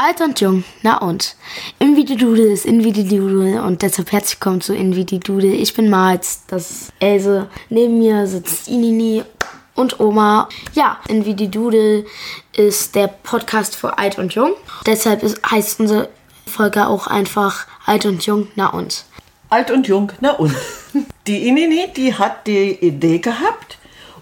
Alt und jung, na und? Invididude ist Invididude und deshalb herzlich willkommen zu Invididude. Ich bin Marz, das ist Else. Neben mir sitzt Inini und Oma. Ja, Invididude ist der Podcast für Alt und Jung. Deshalb ist, heißt unsere Folge auch einfach Alt und Jung, na und? Alt und Jung, na und? Die Inini, die hat die Idee gehabt,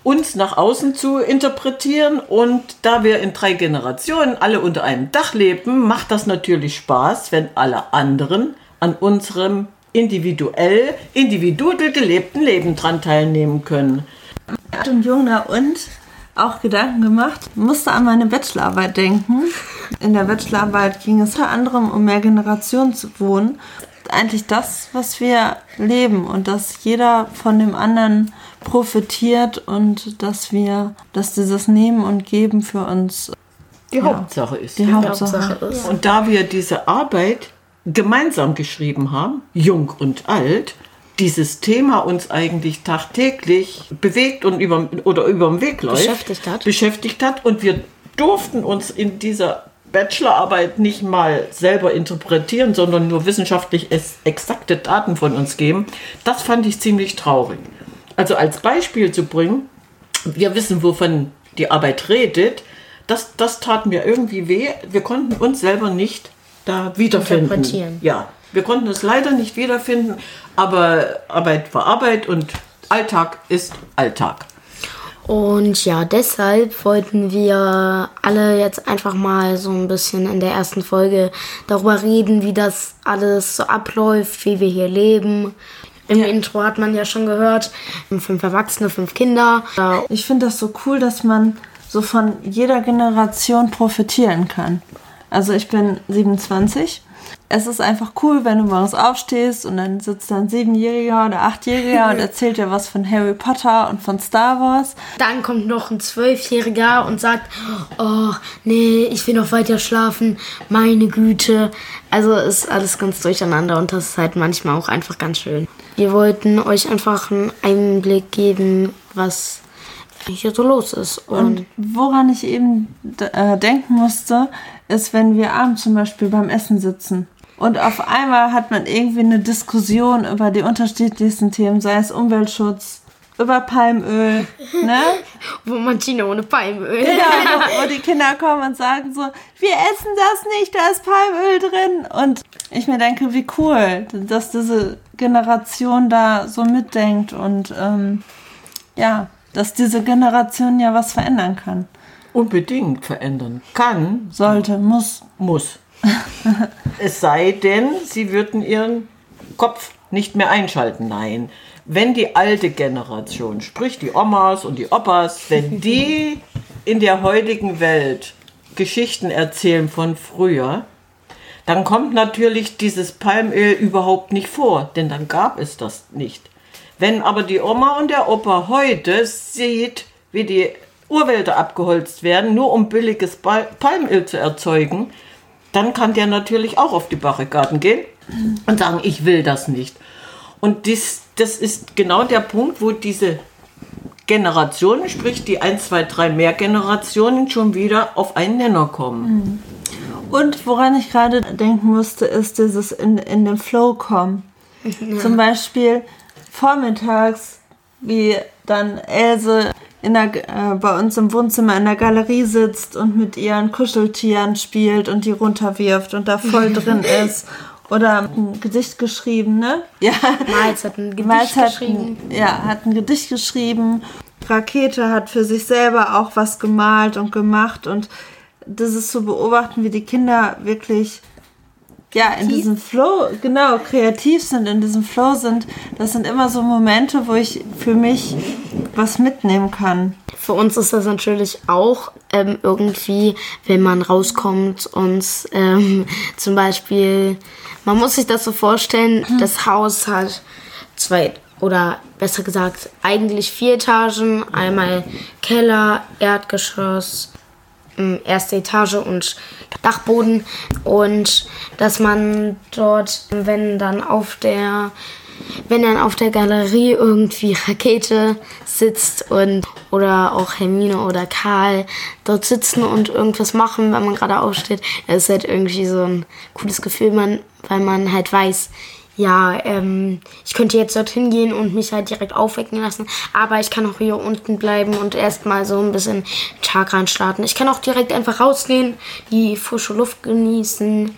uns nach außen zu interpretieren. Und da wir in drei Generationen alle unter einem Dach leben, macht das natürlich Spaß, wenn alle anderen an unserem individuell, individuell gelebten Leben dran teilnehmen können. Alt und Jung, na und? Auch Gedanken gemacht, musste an meine Bachelorarbeit denken. In der Bachelorarbeit ging es unter anderem um mehr Generationen zu wohnen eigentlich das, was wir leben und dass jeder von dem anderen profitiert und dass wir, dass dieses Nehmen und Geben für uns die ja, Hauptsache ist. Die, die Hauptsache, Hauptsache ist. Und da wir diese Arbeit gemeinsam geschrieben haben, jung und alt, dieses Thema uns eigentlich tagtäglich bewegt und über, oder über den Weg läuft, beschäftigt hat. beschäftigt hat und wir durften uns in dieser Bachelorarbeit nicht mal selber interpretieren, sondern nur wissenschaftlich exakte Daten von uns geben, das fand ich ziemlich traurig. Also als Beispiel zu bringen, wir wissen, wovon die Arbeit redet, das, das tat mir irgendwie weh. Wir konnten uns selber nicht da wiederfinden. Ja, wir konnten es leider nicht wiederfinden, aber Arbeit war Arbeit und Alltag ist Alltag. Und ja, deshalb wollten wir alle jetzt einfach mal so ein bisschen in der ersten Folge darüber reden, wie das alles so abläuft, wie wir hier leben. Im ja. Intro hat man ja schon gehört, fünf Erwachsene, fünf Kinder. Ich finde das so cool, dass man so von jeder Generation profitieren kann. Also ich bin 27 es ist einfach cool, wenn du morgens aufstehst und dann sitzt da ein Siebenjähriger oder Achtjähriger und erzählt dir was von Harry Potter und von Star Wars. Dann kommt noch ein Zwölfjähriger und sagt, oh, nee, ich will noch weiter schlafen, meine Güte. Also ist alles ganz durcheinander und das ist halt manchmal auch einfach ganz schön. Wir wollten euch einfach einen Einblick geben, was hier so los ist. Und, und woran ich eben äh, denken musste, ist, wenn wir abends zum Beispiel beim Essen sitzen und auf einmal hat man irgendwie eine Diskussion über die unterschiedlichsten Themen, sei es Umweltschutz, über Palmöl, ne? wo man China ohne Palmöl. Genau, wo, wo, die Kinder kommen und sagen so, wir essen das nicht, da ist Palmöl drin. Und ich mir denke, wie cool, dass diese Generation da so mitdenkt und ähm, ja, dass diese Generation ja was verändern kann. Unbedingt verändern kann. Sollte, muss. Muss. es sei denn, sie würden ihren Kopf nicht mehr einschalten. Nein, wenn die alte Generation, sprich die Omas und die Opas, wenn die in der heutigen Welt Geschichten erzählen von früher, dann kommt natürlich dieses Palmöl überhaupt nicht vor, denn dann gab es das nicht. Wenn aber die Oma und der Opa heute sieht, wie die Urwälder abgeholzt werden, nur um billiges Palmöl zu erzeugen, dann kann der natürlich auch auf die Barrikaden gehen und sagen, ich will das nicht. Und dies, das ist genau der Punkt, wo diese Generationen, sprich die 1, 2, 3 mehr Generationen schon wieder auf einen Nenner kommen. Und woran ich gerade denken musste, ist dieses in, in den Flow kommen. Ja. Zum Beispiel vormittags, wie dann Else in der, äh, bei uns im Wohnzimmer in der Galerie sitzt und mit ihren Kuscheltieren spielt und die runterwirft und da voll drin ist. Oder ein Gedicht geschrieben, ne? Ja. Miles hat ein Gedicht Miles hat geschrieben. Ein, ja, hat ein Gedicht geschrieben. Rakete hat für sich selber auch was gemalt und gemacht und das ist zu beobachten, wie die Kinder wirklich ja, in diesem Flow, genau, kreativ sind, in diesem Flow sind, das sind immer so Momente, wo ich für mich was mitnehmen kann. Für uns ist das natürlich auch ähm, irgendwie, wenn man rauskommt und ähm, zum Beispiel, man muss sich das so vorstellen, hm. das Haus hat zwei oder besser gesagt eigentlich vier Etagen, einmal Keller, Erdgeschoss, erste Etage und Dachboden. Und dass man dort, wenn dann auf der wenn dann auf der Galerie irgendwie Rakete sitzt und oder auch Hermine oder Karl dort sitzen und irgendwas machen, wenn man gerade aufsteht, das ist halt irgendwie so ein cooles Gefühl, man, weil man halt weiß, ja, ähm, ich könnte jetzt dorthin gehen und mich halt direkt aufwecken lassen, aber ich kann auch hier unten bleiben und erstmal so ein bisschen Tag reinstarten. Ich kann auch direkt einfach rausgehen, die frische Luft genießen,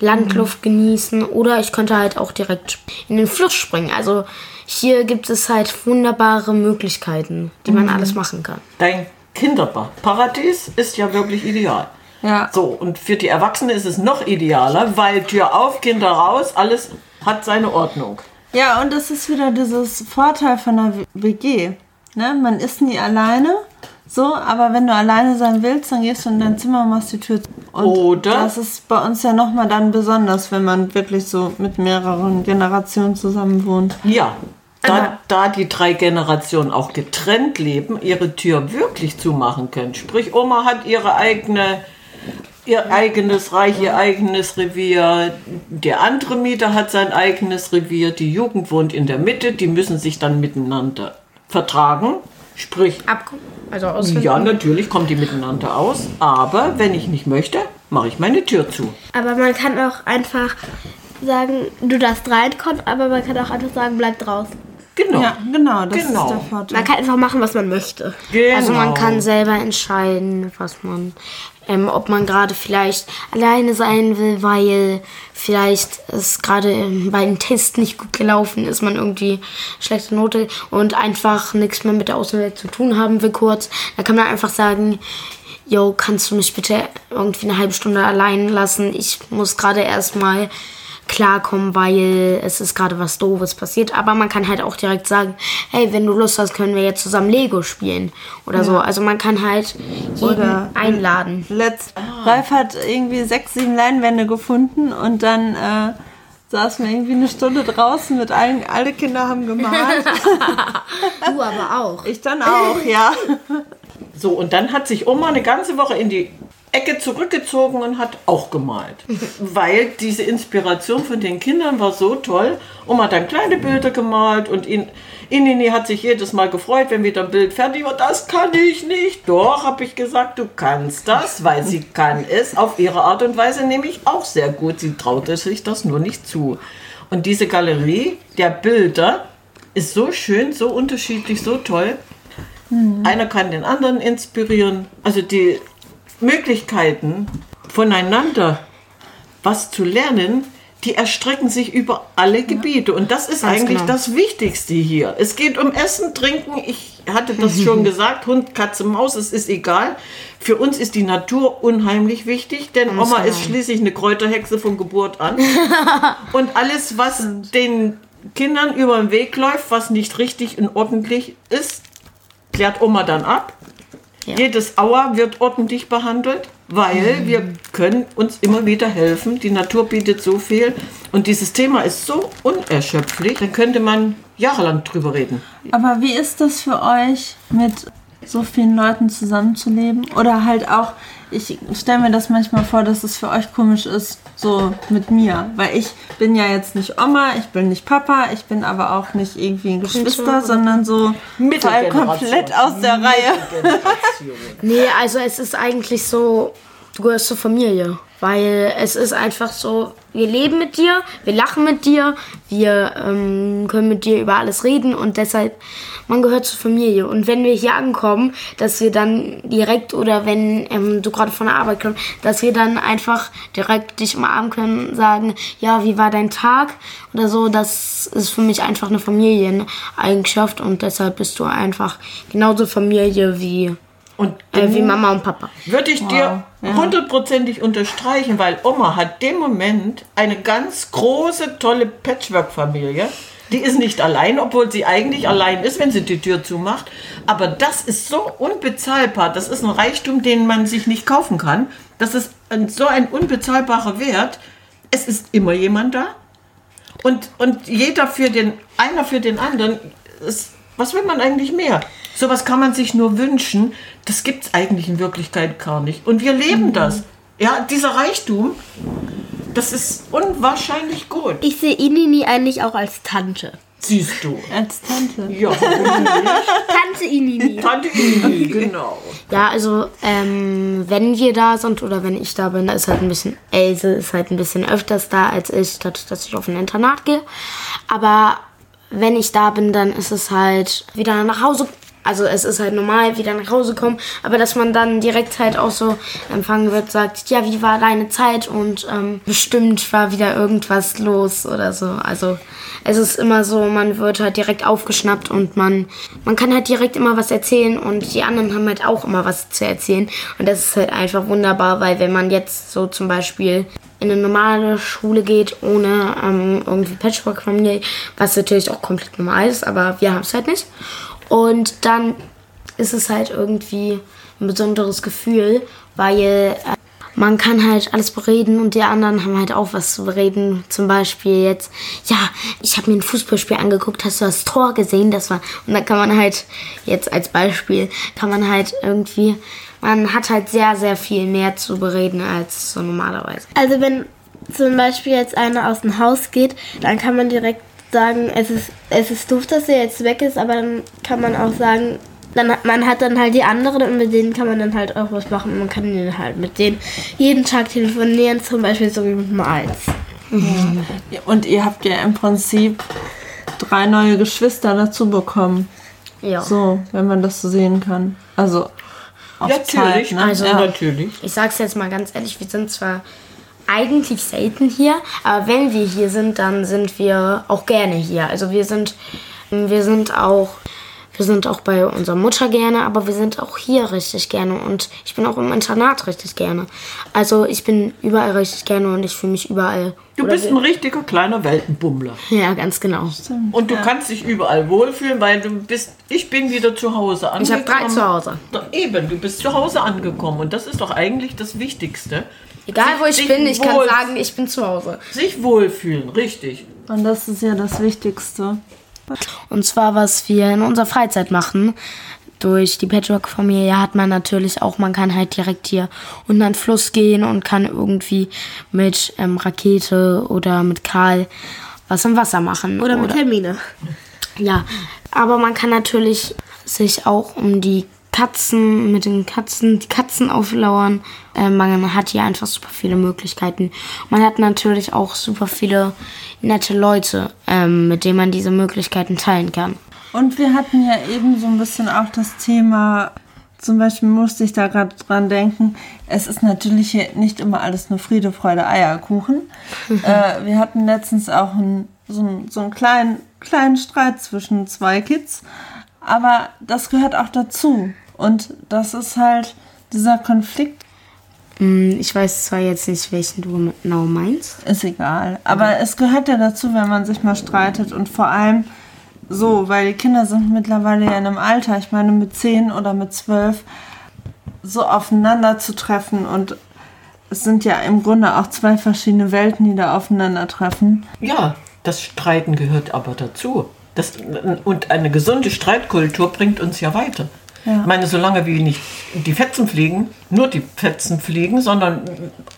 Landluft mhm. genießen oder ich könnte halt auch direkt in den Fluss springen. Also hier gibt es halt wunderbare Möglichkeiten, die man mhm. alles machen kann. Dein Kinderparadies ist ja wirklich ideal. Ja. So, und für die Erwachsenen ist es noch idealer, weil Tür auf, Kinder raus, alles hat seine Ordnung. Ja, und das ist wieder dieses Vorteil von einer WG. Ne? Man ist nie alleine, so, aber wenn du alleine sein willst, dann gehst du in dein Zimmer und machst die Tür zu. Und Oder? Das ist bei uns ja nochmal dann besonders, wenn man wirklich so mit mehreren Generationen zusammen wohnt. Ja. Da, da die drei Generationen auch getrennt leben, ihre Tür wirklich zumachen können. Sprich, Oma hat ihre eigene ihr eigenes Reich, ihr eigenes Revier. Der andere Mieter hat sein eigenes Revier. Die Jugend wohnt in der Mitte. Die müssen sich dann miteinander vertragen. Sprich, Abkommen. Also ausfinden. ja, natürlich kommen die miteinander aus. Aber wenn ich nicht möchte, mache ich meine Tür zu. Aber man kann auch einfach sagen, du darfst reinkommen, aber man kann auch einfach sagen, bleib draußen. Genau. Ja, genau, das Genau. ist der Vorteil. Man kann einfach machen, was man möchte. genau. Also man kann selber entscheiden, was man, ähm, ob man gerade vielleicht alleine sein will, weil vielleicht es gerade ähm, bei einem Test nicht gut gelaufen ist, man irgendwie schlechte Note und einfach nichts mehr mit der Außenwelt zu tun haben will kurz. Da kann man einfach sagen, yo, kannst du mich bitte irgendwie eine halbe Stunde allein lassen? Ich muss gerade erstmal klarkommen, weil es ist gerade was Doofes passiert. Aber man kann halt auch direkt sagen, hey, wenn du Lust hast, können wir jetzt zusammen Lego spielen oder so. Also man kann halt jeden Oder- einladen. Letzt, Ralf hat irgendwie sechs, sieben Leinwände gefunden und dann äh, saßen wir irgendwie eine Stunde draußen mit allen, alle Kinder haben gemalt. Du aber auch. ich dann auch, ja. So, und dann hat sich Oma eine ganze Woche in die Ecke zurückgezogen und hat auch gemalt. Weil diese Inspiration von den Kindern war so toll. Oma hat dann kleine Bilder gemalt und in, Inini hat sich jedes Mal gefreut, wenn wieder ein Bild fertig war. Das kann ich nicht. Doch, habe ich gesagt, du kannst das, weil sie kann es auf ihre Art und Weise nämlich auch sehr gut. Sie traute sich das nur nicht zu. Und diese Galerie der Bilder ist so schön, so unterschiedlich, so toll. Einer kann den anderen inspirieren. Also die Möglichkeiten voneinander was zu lernen, die erstrecken sich über alle Gebiete. Und das ist Ganz eigentlich genau. das Wichtigste hier. Es geht um Essen, Trinken. Ich hatte das schon gesagt. Hund, Katze, Maus, es ist egal. Für uns ist die Natur unheimlich wichtig, denn Ganz Oma ist genau. schließlich eine Kräuterhexe von Geburt an. Und alles, was den Kindern über den Weg läuft, was nicht richtig und ordentlich ist, klärt Oma dann ab. Jedes Auer wird ordentlich behandelt, weil wir können uns immer wieder helfen. Die Natur bietet so viel und dieses Thema ist so unerschöpflich, dann könnte man jahrelang drüber reden. Aber wie ist das für euch, mit so vielen Leuten zusammenzuleben? Oder halt auch, ich stelle mir das manchmal vor, dass es für euch komisch ist, so mit mir. Weil ich bin ja jetzt nicht Oma, ich bin nicht Papa, ich bin aber auch nicht irgendwie ein Geschwister, sondern so voll komplett aus der Reihe. Nee, also es ist eigentlich so, du gehörst zur Familie. Weil es ist einfach so, wir leben mit dir, wir lachen mit dir, wir ähm, können mit dir über alles reden und deshalb, man gehört zur Familie. Und wenn wir hier ankommen, dass wir dann direkt oder wenn ähm, du gerade von der Arbeit kommst, dass wir dann einfach direkt dich umarmen können, sagen, ja, wie war dein Tag oder so, das ist für mich einfach eine Familieneigenschaft und deshalb bist du einfach genauso Familie wie, Und äh, wie Mama und Papa. Würde ich dir hundertprozentig unterstreichen, weil Oma hat dem Moment eine ganz große, tolle Patchwork-Familie. Die ist nicht allein, obwohl sie eigentlich allein ist, wenn sie die Tür zumacht. Aber das ist so unbezahlbar. Das ist ein Reichtum, den man sich nicht kaufen kann. Das ist ein, so ein unbezahlbarer Wert. Es ist immer jemand da. Und, und jeder für den, einer für den anderen. Ist, was will man eigentlich mehr? Sowas kann man sich nur wünschen. Das gibt es eigentlich in Wirklichkeit gar nicht. Und wir leben das. Ja, dieser Reichtum, das ist unwahrscheinlich gut. Ich sehe Inini eigentlich auch als Tante. Siehst du. Als Tante. Ja, Tante Inini. Tante Ini, genau. Ja, also ähm, wenn wir da sind oder wenn ich da bin, da ist halt ein bisschen, Else ist halt ein bisschen öfters da als ich, dadurch, dass ich auf ein Internat gehe. Aber wenn ich da bin, dann ist es halt wieder nach Hause. Also es ist halt normal, wieder nach Hause kommen, aber dass man dann direkt halt auch so empfangen wird, sagt, ja, wie war deine Zeit und ähm, bestimmt war wieder irgendwas los oder so. Also es ist immer so, man wird halt direkt aufgeschnappt und man, man kann halt direkt immer was erzählen und die anderen haben halt auch immer was zu erzählen. Und das ist halt einfach wunderbar, weil wenn man jetzt so zum Beispiel in eine normale Schule geht, ohne ähm, irgendwie Patchwork-Familie, was natürlich auch komplett normal ist, aber wir haben es halt nicht. Und dann ist es halt irgendwie ein besonderes Gefühl, weil äh, man kann halt alles bereden und die anderen haben halt auch was zu bereden. Zum Beispiel jetzt, ja, ich habe mir ein Fußballspiel angeguckt, hast du das Tor gesehen? Das war und da kann man halt jetzt als Beispiel kann man halt irgendwie, man hat halt sehr sehr viel mehr zu bereden als so normalerweise. Also wenn zum Beispiel jetzt einer aus dem Haus geht, dann kann man direkt sagen, es ist, es ist doof, dass er jetzt weg ist, aber dann kann man auch sagen, dann hat, man hat dann halt die anderen und mit denen kann man dann halt auch was machen. Man kann dann halt mit denen jeden Tag telefonieren, zum Beispiel so wie mit Miles. Und ihr habt ja im Prinzip drei neue Geschwister dazu bekommen. Ja. So, wenn man das so sehen kann. Also auf Natürlich, Zeit, ne? also ja. natürlich. Ich sag's jetzt mal ganz ehrlich, wir sind zwar eigentlich selten hier, aber wenn wir hier sind, dann sind wir auch gerne hier. Also wir sind, wir sind auch, wir sind auch bei unserer Mutter gerne, aber wir sind auch hier richtig gerne und ich bin auch im Internat richtig gerne. Also ich bin überall richtig gerne und ich fühle mich überall. Du bist ein richtiger kleiner Weltenbummler. ja, ganz genau. Und du kannst dich überall wohlfühlen, weil du bist, ich bin wieder zu Hause Ich habe angekommen. drei zu Hause. Eben, du bist zu Hause angekommen und das ist doch eigentlich das Wichtigste. Egal wo ich bin, ich kann sagen, ich bin zu Hause. Sich wohlfühlen, richtig. Und das ist ja das Wichtigste. Und zwar, was wir in unserer Freizeit machen. Durch die Patchwork-Familie hat man natürlich auch, man kann halt direkt hier unter den Fluss gehen und kann irgendwie mit ähm, Rakete oder mit Karl was im Wasser machen. Oder mit Hermine. Ja, aber man kann natürlich sich auch um die Katzen, mit den Katzen, die Katzen auflauern. Äh, man hat hier einfach super viele Möglichkeiten. Man hat natürlich auch super viele nette Leute, ähm, mit denen man diese Möglichkeiten teilen kann. Und wir hatten ja eben so ein bisschen auch das Thema, zum Beispiel musste ich da gerade dran denken, es ist natürlich hier nicht immer alles nur Friede, Freude, Eierkuchen. äh, wir hatten letztens auch einen, so, einen, so einen kleinen, kleinen Streit zwischen zwei Kids, aber das gehört auch dazu. Und das ist halt dieser Konflikt, Hm, Ich weiß zwar jetzt nicht, welchen du genau meinst. ist egal. Aber es gehört ja dazu, wenn man sich mal streitet und vor allem so, weil die Kinder sind mittlerweile ja in einem Alter, ich meine mit 10 oder mit 12, so aufeinander zu treffen und es sind ja im Grunde auch zwei verschiedene Welten, die da aufeinandertreffen. Ja, das Streiten gehört aber dazu. Das, und eine gesunde Streitkultur bringt uns ja weiter. Ja. Ich meine, solange wir nicht die Fetzen fliegen, nur die Fetzen fliegen, sondern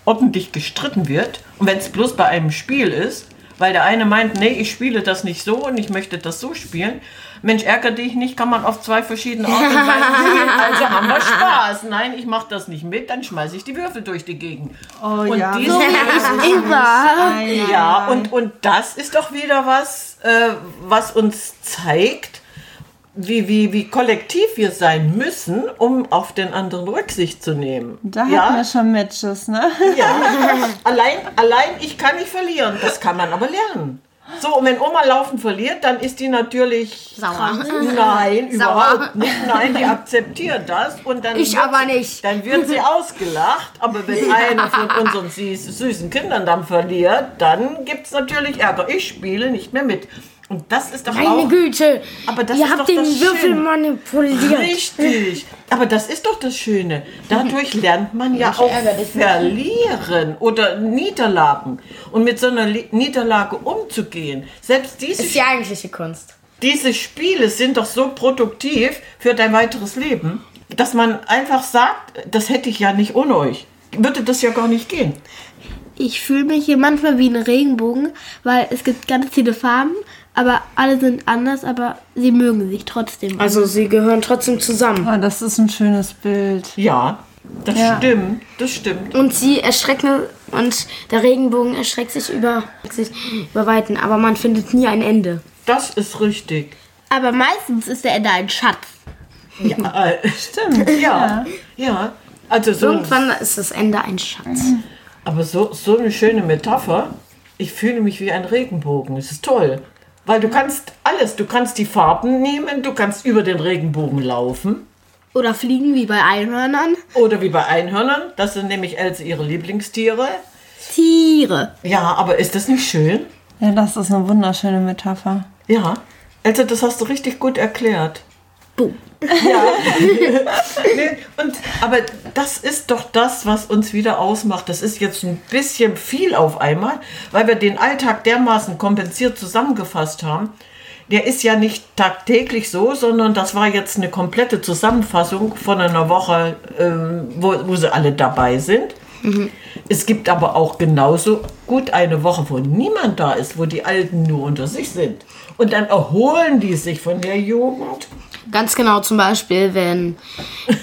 ordentlich gestritten wird, und wenn es bloß bei einem Spiel ist, weil der eine meint, nee, ich spiele das nicht so und ich möchte das so spielen. Mensch, ärger dich nicht, kann man auf zwei verschiedene Arten Weisen spielen, also haben wir Spaß. Nein, ich mache das nicht mit, dann schmeiße ich die Würfel durch die Gegend. Oh und ja. diese Immer. ja, und, und das ist doch wieder was, äh, was uns zeigt, wie, wie, wie kollektiv wir sein müssen, um auf den anderen Rücksicht zu nehmen. Da hatten ja, wir schon Matches, ne? ja. allein, allein ich kann nicht verlieren, das kann man aber lernen. So, und wenn Oma laufen verliert, dann ist die natürlich Sauer. Nein, überhaupt nicht. Nein, die akzeptiert das und dann Ich wird aber sie, nicht. Dann wird sie ausgelacht, aber wenn einer von unseren süß, süßen Kindern dann verliert, dann gibt es natürlich Ärger. Ich spiele nicht mehr mit. Und das ist doch Meine auch Güte, Aber das ihr ist habt doch den das Würfel Schöne. manipuliert. Richtig. Aber das ist doch das Schöne. Dadurch lernt man ja auch verlieren oder Niederlagen. Und mit so einer Niederlage umzugehen. Selbst diese, Das ist die eigentliche Kunst. diese Spiele sind doch so produktiv für dein weiteres Leben, dass man einfach sagt, das hätte ich ja nicht ohne euch. Würde das ja gar nicht gehen. Ich fühle mich hier manchmal wie ein Regenbogen, weil es gibt ganz viele Farben aber alle sind anders, aber sie mögen sich trotzdem. Also sie gehören trotzdem zusammen. Oh, das ist ein schönes Bild. Ja, das Ja. stimmt, das stimmt. Und sie erstrecken und der Regenbogen erstreckt sich über, sich über Weiten, aber man findet nie ein Ende. Das ist richtig. aber meistens ist der Ende ein Schatz. Ja, äh, stimmt. Ja, ja. Also so, Irgendwann ist das Ende ein Schatz. aber so, so eine schöne Metapher. Ich fühle mich wie ein Regenbogen. Es ist toll. Weil du kannst alles, du kannst die Farben nehmen, du kannst über den Regenbogen laufen. Oder fliegen wie bei Einhörnern. Oder wie bei Einhörnern, das sind nämlich Else ihre Lieblingstiere. Tiere. Ja, aber ist das nicht schön? Ja, das ist eine wunderschöne Metapher. Ja. Else, das hast du richtig gut erklärt. Boom. Nee, und, aber das ist doch das, was uns wieder ausmacht. Das ist jetzt ein bisschen viel auf einmal, weil wir den Alltag dermaßen kompensiert zusammengefasst haben. Der ist ja nicht tagtäglich so, sondern das war jetzt eine komplette Zusammenfassung von einer Woche, ähm, wo, wo sie alle dabei sind. Es gibt aber auch genauso gut eine Woche, wo niemand da ist, wo die Alten nur unter sich sind. Und dann erholen die sich von der Jugend. Ganz genau zum Beispiel, wenn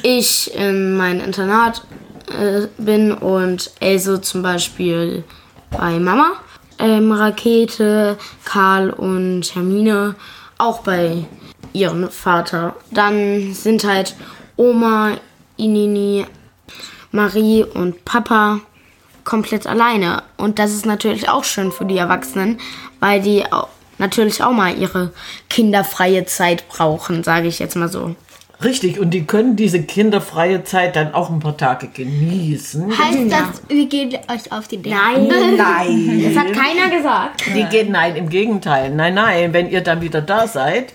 ich in mein Internat äh, bin und Else zum Beispiel bei Mama, ähm, Rakete, Karl und Hermine auch bei ihrem Vater. Dann sind halt Oma, Inini, Marie und Papa komplett alleine. Und das ist natürlich auch schön für die Erwachsenen, weil die natürlich auch mal ihre kinderfreie Zeit brauchen, sage ich jetzt mal so. Richtig, und die können diese kinderfreie Zeit dann auch ein paar Tage genießen. Heißt das, wir gehen euch auf die Nerven? Nein, Nein. das hat keiner gesagt. Die gehen, nein, im Gegenteil. Nein, nein, wenn ihr dann wieder da seid,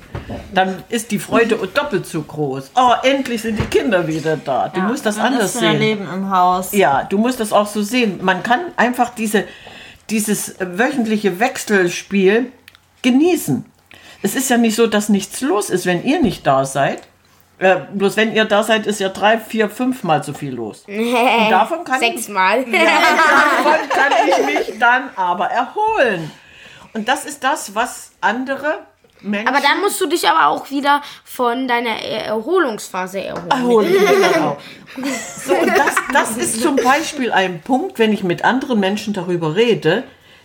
dann ist die Freude doppelt so groß. Oh, endlich sind die Kinder wieder da. Du musst das anders ist wieder sehen. Leben im Haus. Ja, du musst das auch so sehen. Man kann einfach diese, dieses wöchentliche Wechselspiel genießen. Es ist ja nicht so, dass nichts los ist, wenn ihr nicht da seid. Äh, bloß wenn ihr da seid, ist ja drei, vier, fünf Mal so viel los. Und davon kann ich Sechsmal. Davon kann ich mich dann aber erholen. Und das ist das, was andere Menschen. Aber dann musst du dich aber auch wieder von deiner Er- Erholungsphase erholen. erholen. Genau. So, und das, das ist zum Beispiel ein Punkt, wenn ich mit anderen Menschen darüber rede,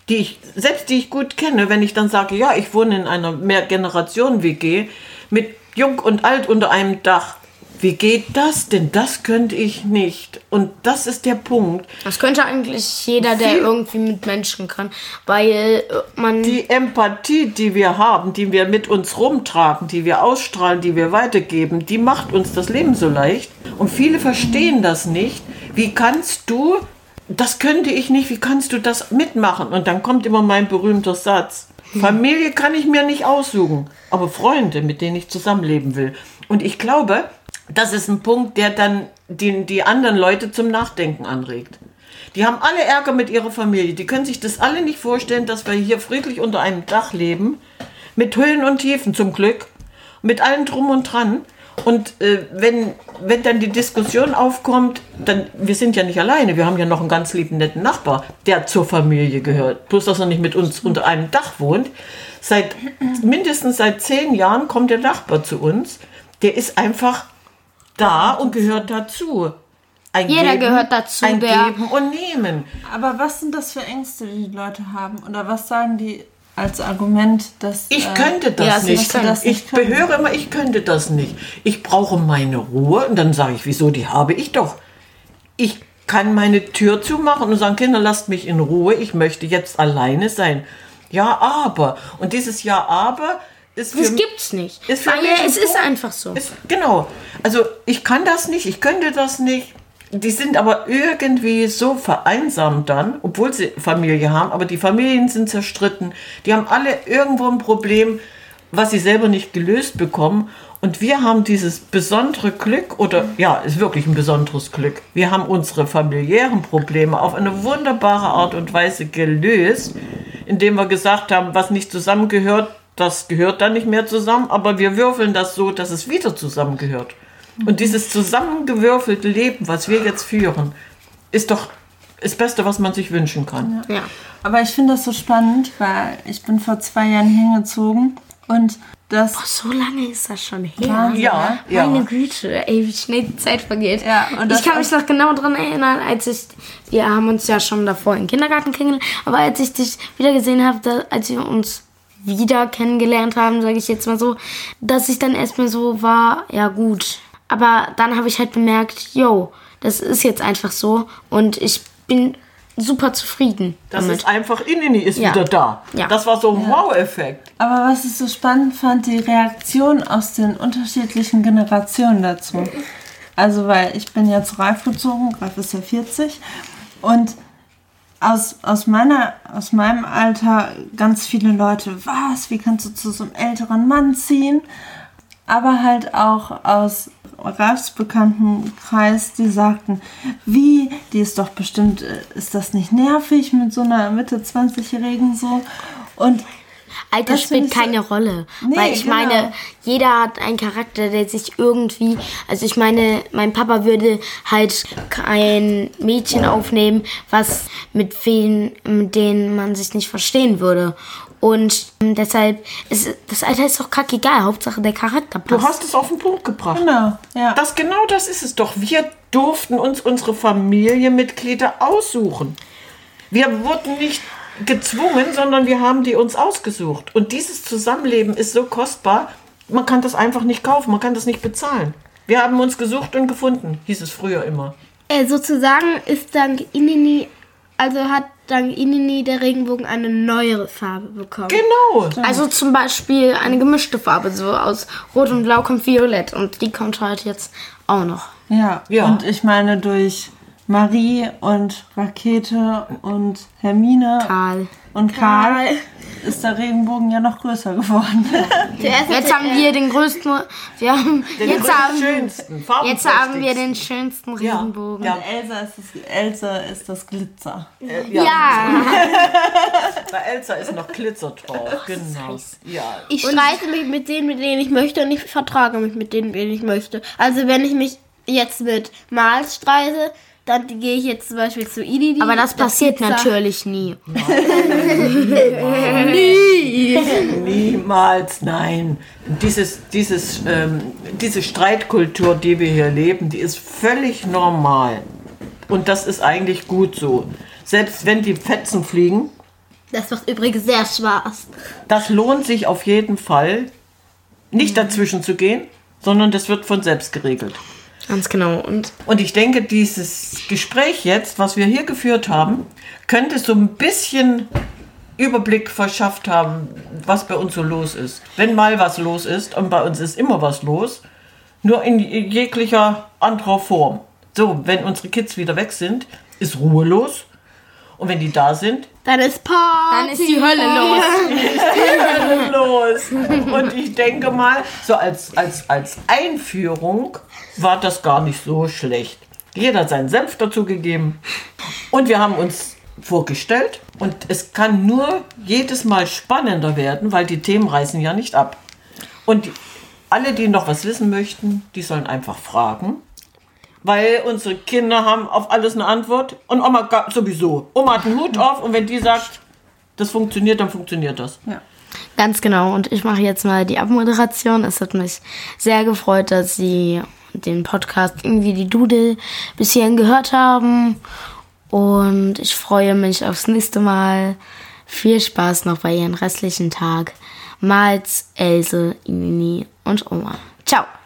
die ich, selbst die ich gut kenne, wenn ich dann sage, ja, ich wohne in einer Mehrgenerationen-WG mit Jung und Alt unter einem Dach. Wie geht das denn? Das könnte ich nicht. Und das ist der Punkt. Das könnte eigentlich jeder, der irgendwie mit Menschen kann, weil äh, man die Empathie, die wir haben, die wir mit uns rumtragen, die wir ausstrahlen, die wir weitergeben, die macht uns das Leben so leicht. Und viele verstehen das nicht. Wie kannst du, das könnte ich nicht, wie kannst du das mitmachen? Und dann kommt immer mein berühmter Satz. Familie kann ich mir nicht aussuchen, aber Freunde, mit denen ich zusammenleben will. Und ich glaube, das ist ein Punkt, der dann die, die anderen Leute zum Nachdenken anregt. Die haben alle Ärger mit ihrer Familie. Die können sich das alle nicht vorstellen, dass wir hier friedlich unter einem Dach leben. Mit Höhen und Tiefen zum Glück. Mit allem drum und dran. Und äh, wenn, wenn dann die Diskussion aufkommt, dann, wir sind ja nicht alleine. Wir haben ja noch einen ganz lieben, netten Nachbar, der zur Familie gehört. Bloß, dass er nicht mit uns unter einem Dach wohnt. Seit, mindestens seit zehn Jahren kommt der Nachbar zu uns. Der ist einfach da und gehört dazu. Ein Jeder gehört dazu, Ein der- Geben und Nehmen. Aber was sind das für Ängste, die die Leute haben? Oder was sagen die als Argument, dass. Ich äh, könnte das ja, sie nicht. können das ich nicht können. behöre immer, ich könnte das nicht. Ich brauche meine Ruhe und dann sage ich, wieso, die habe ich doch. Ich kann meine Tür zumachen und sagen, Kinder, lasst mich in Ruhe, ich möchte jetzt alleine sein. Ja, aber. Und dieses Ja, aber ist für das gibt's nicht. ist für weil mich ein es ist einfach so. Ist, genau. Also ich kann das nicht, ich könnte das nicht. Die sind aber irgendwie so vereinsamt dann, obwohl sie Familie haben, aber die Familien sind zerstritten. Die haben alle irgendwo ein Problem, was sie selber nicht gelöst bekommen. Und wir haben dieses besondere Glück, oder ja, ist wirklich ein besonderes Glück. Wir haben unsere familiären Probleme auf eine wunderbare Art und Weise gelöst, indem wir gesagt haben, was nicht zusammengehört, das gehört dann nicht mehr zusammen, aber wir würfeln das so, dass es wieder zusammengehört. Und dieses zusammengewürfelte Leben, was wir jetzt führen, ist doch das Beste, was man sich wünschen kann. Ja. Aber ich finde das so spannend, weil ich bin vor zwei Jahren hingezogen und das So lange ist das schon her. Wahnsinn, Ja, ja. Meine Güte, ey, wie schnell die Zeit vergeht. Ja, und ich kann mich noch genau daran erinnern, als ich, wir haben uns ja schon davor im Kindergarten kennengelernt, aber als ich dich wieder gesehen habe, da, als wir uns wieder kennengelernt haben, sage ich jetzt mal so, dass ich dann erstmal so war, ja gut. Aber dann habe ich halt bemerkt, yo, das ist jetzt einfach so und ich bin super zufrieden Das damit. ist einfach, Inini ist Ja. wieder da. Ja. Das war so ein Wow-Effekt. Aber was ich so spannend fand, die Reaktion aus den unterschiedlichen Generationen dazu. Also, weil ich bin ja zu Ralf gezogen, Ralf ist ja 40. Und aus, aus, meiner, aus meinem Alter ganz viele Leute, was, wie kannst du zu so einem älteren Mann ziehen? Aber halt auch aus Ralfs Bekanntenkreis, die sagten, wie, die ist doch bestimmt, äh, ist das nicht nervig mit so einer Mitte 20-Jährigen so? Und Alter Das spielt ich so- keine Rolle. Nee, weil ich genau. meine, jeder hat einen Charakter, der sich irgendwie. Also ich meine, mein Papa würde halt kein Mädchen aufnehmen, was mit wen, mit denen man sich nicht verstehen würde. Und ähm, deshalb ist das Alter ist doch kackegal. Hauptsache der Charakter Du passt. hast es auf den Punkt gebracht. genau, ja. Das genau das ist es doch. Wir durften uns unsere Familienmitglieder aussuchen. Wir wurden nicht gezwungen, sondern wir haben die uns ausgesucht. Und dieses Zusammenleben ist so kostbar, man kann das einfach nicht kaufen, man kann das nicht bezahlen. Wir haben uns gesucht und gefunden, hieß es früher immer. Äh, sozusagen ist dank Inini, also hat dank Inini der Regenbogen eine neuere Farbe bekommen. Genau. Also zum Beispiel eine gemischte Farbe, so aus Rot und Blau kommt Violett. Und die kommt halt jetzt auch noch. Ja, Ja. und ich meine, durch Marie und Rakete und Hermine Karl. und Karl ist der Regenbogen ja noch größer geworden. Jetzt haben wir den größten. Wir haben, Den jetzt, haben, schönsten, jetzt haben wir den schönsten Ja, Regenbogen. ja. Elsa ist das, Elsa ist das Glitzer. Äh, ja. Ja. Bei Elsa ist noch Glitzer drauf. Genau. Ja. Ich streite mich mit denen, mit denen ich möchte und ich vertrage mich mit denen, mit denen ich möchte. Also wenn ich mich jetzt mit Mals streite, dann gehe ich jetzt zum Beispiel zu Idi. Aber das passiert Pizza- natürlich nie. Niemals, nein. Dieses, dieses, ähm, diese Streitkultur, die wir hier leben, die ist völlig normal. Und das ist eigentlich gut so. Selbst wenn die Fetzen fliegen, Das macht übrigens sehr Spaß. das lohnt sich auf jeden Fall, nicht dazwischen zu gehen, sondern das wird von selbst geregelt. Ganz genau. Und Und ich denke, dieses Gespräch jetzt, was wir hier geführt haben, könnte so ein bisschen Überblick verschafft haben, was bei uns so los ist. Wenn mal was los ist, und bei uns ist immer was los, nur in jeglicher anderer Form. So, wenn unsere Kids wieder weg sind, ist Ruhe los. Und wenn die da sind, Dann ist Party. dann ist die Hölle los. los. Und ich denke mal, so als, als, als Einführung war das gar nicht so schlecht. Jeder hat seinen Senf dazu gegeben. Und wir haben uns vorgestellt. Und es kann nur jedes Mal spannender werden, weil die Themen reißen ja nicht ab. Und alle, die noch was wissen möchten, die sollen einfach fragen. Weil unsere Kinder haben auf alles eine Antwort. Und Oma sowieso. Oma hat einen Hut auf und wenn die sagt, das funktioniert, dann funktioniert das. Ganz genau. Und ich mache jetzt mal die Abmoderation. Es hat mich sehr gefreut, dass Sie den Podcast irgendwie die Dudel bis hierhin gehört haben. Und ich freue mich aufs nächste Mal. Viel Spaß noch bei Ihren restlichen Tag. Mals, Else, Inini und Oma. Ciao.